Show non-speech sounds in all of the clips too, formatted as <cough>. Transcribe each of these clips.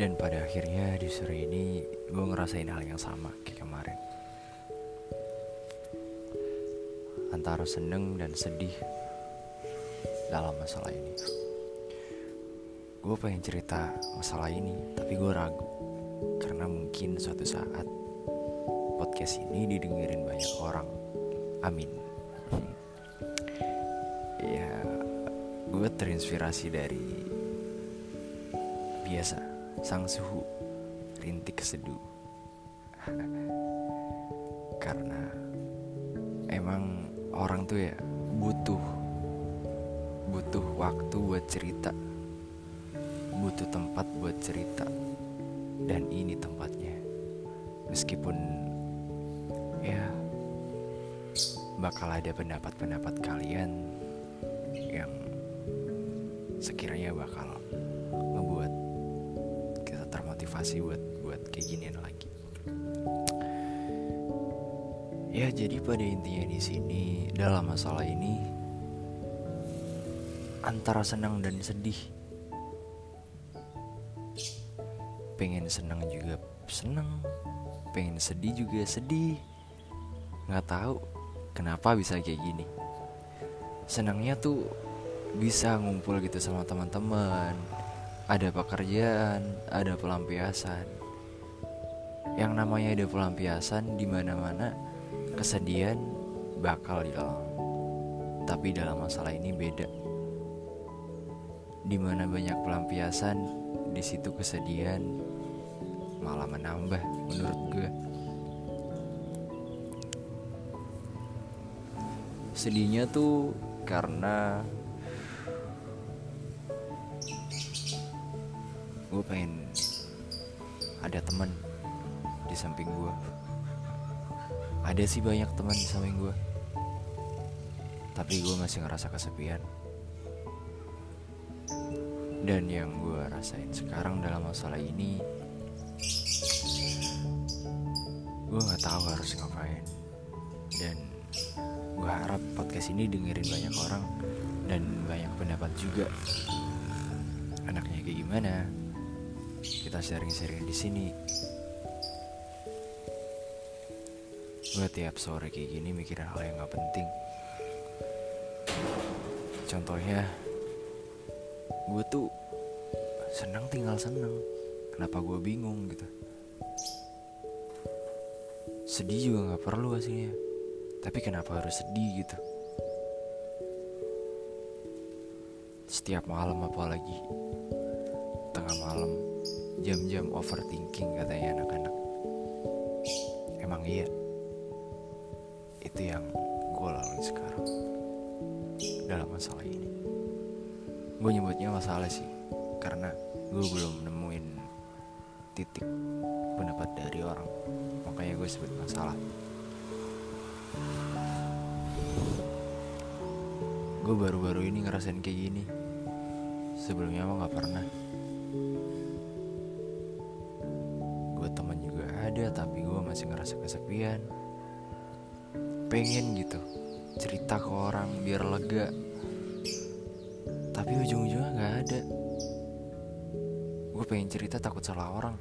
Dan pada akhirnya di sore ini gue ngerasain hal yang sama kayak kemarin. Antara seneng dan sedih dalam masalah ini. Gue pengen cerita masalah ini tapi gue ragu. Karena mungkin suatu saat podcast ini didengerin banyak orang. Amin. <laughs> Ya gue terinspirasi dari sang suhu rintik seduh. <laughs> Karena emang orang tuh ya butuh butuh waktu buat cerita. Butuh tempat buat cerita. Dan ini tempatnya. Meskipun ya bakal ada pendapat-pendapat kalian yang sekiranya bakal termotivasi buat buat kayak ginian lagi. Ya jadi pada intinya di sini dalam masalah ini antara senang dan sedih. Pengen senang juga senang, pengen sedih juga sedih. Nggak tahu kenapa bisa kayak gini. Senangnya tuh bisa ngumpul gitu sama teman-teman ada pekerjaan ada pelampiasan. Yang namanya ada pelampiasan di mana-mana kesedihan bakal hilang. Tapi dalam masalah ini beda. Di mana banyak pelampiasan di situ kesedihan malah menambah menurut gue sedihnya tuh karena gue pengen ada teman di samping gue ada sih banyak teman di samping gue tapi gue masih ngerasa kesepian. Dan yang gue rasain sekarang dalam masalah ini gue nggak tahu harus ngapain. Dan gue harap podcast ini dengerin banyak orang dan banyak pendapat juga. Anaknya kayak gimana kita sharing-sharing di sini. Gue tiap sore kayak gini mikirin hal yang gak penting. Contohnya, gue tuh senang tinggal senang. Kenapa gue bingung gitu? Sedih juga gak perlu aslinya. Tapi kenapa harus sedih gitu? Setiap malam apalagi tengah malam jam-jam overthinking katanya anak-anak. Emang iya. Itu yang gue lalui sekarang dalam masalah ini. Gue nyebutnya masalah sih karena gue belum nemuin titik pendapat dari orang. Makanya gue sebut masalah. Gue baru-baru ini ngerasain kayak gini. Sebelumnya mah gak pernah ada tapi gue masih ngerasa kesepian. Pengen gitu cerita ke orang biar lega. Tapi ujung-ujungnya nggak ada. Gue pengen cerita takut salah orang.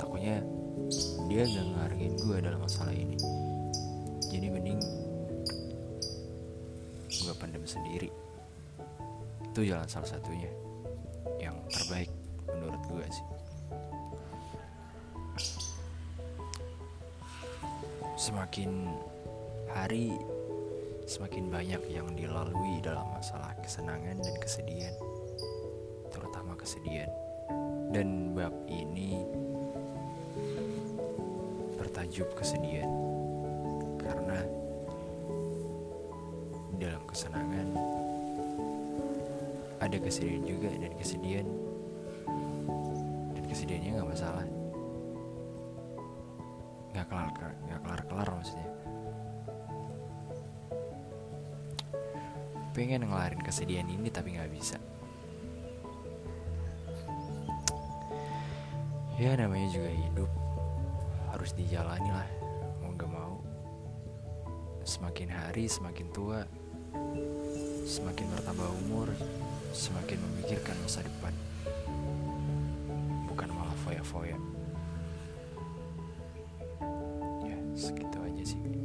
Takutnya dia gak ngehargain gue dalam masalah ini. Jadi mending gue pendem sendiri. Itu jalan salah satunya yang terbaik menurut gue sih semakin hari semakin banyak yang dilalui dalam masalah kesenangan dan kesedihan. Terutama kesedihan. Dan bab ini bertajuk kesedihan. Karena dalam kesenangan ada kesedihan juga dan kesedihan. Dan kesedihannya nggak masalah nggak kelar nggak kelar kelar maksudnya. Pengen ngelarin kesedihan ini tapi nggak bisa. Ya namanya juga hidup. Harus dijalani lah. Mau gak mau. Semakin hari semakin tua. Semakin bertambah umur semakin memikirkan masa depan. Foya-foya Indonesia.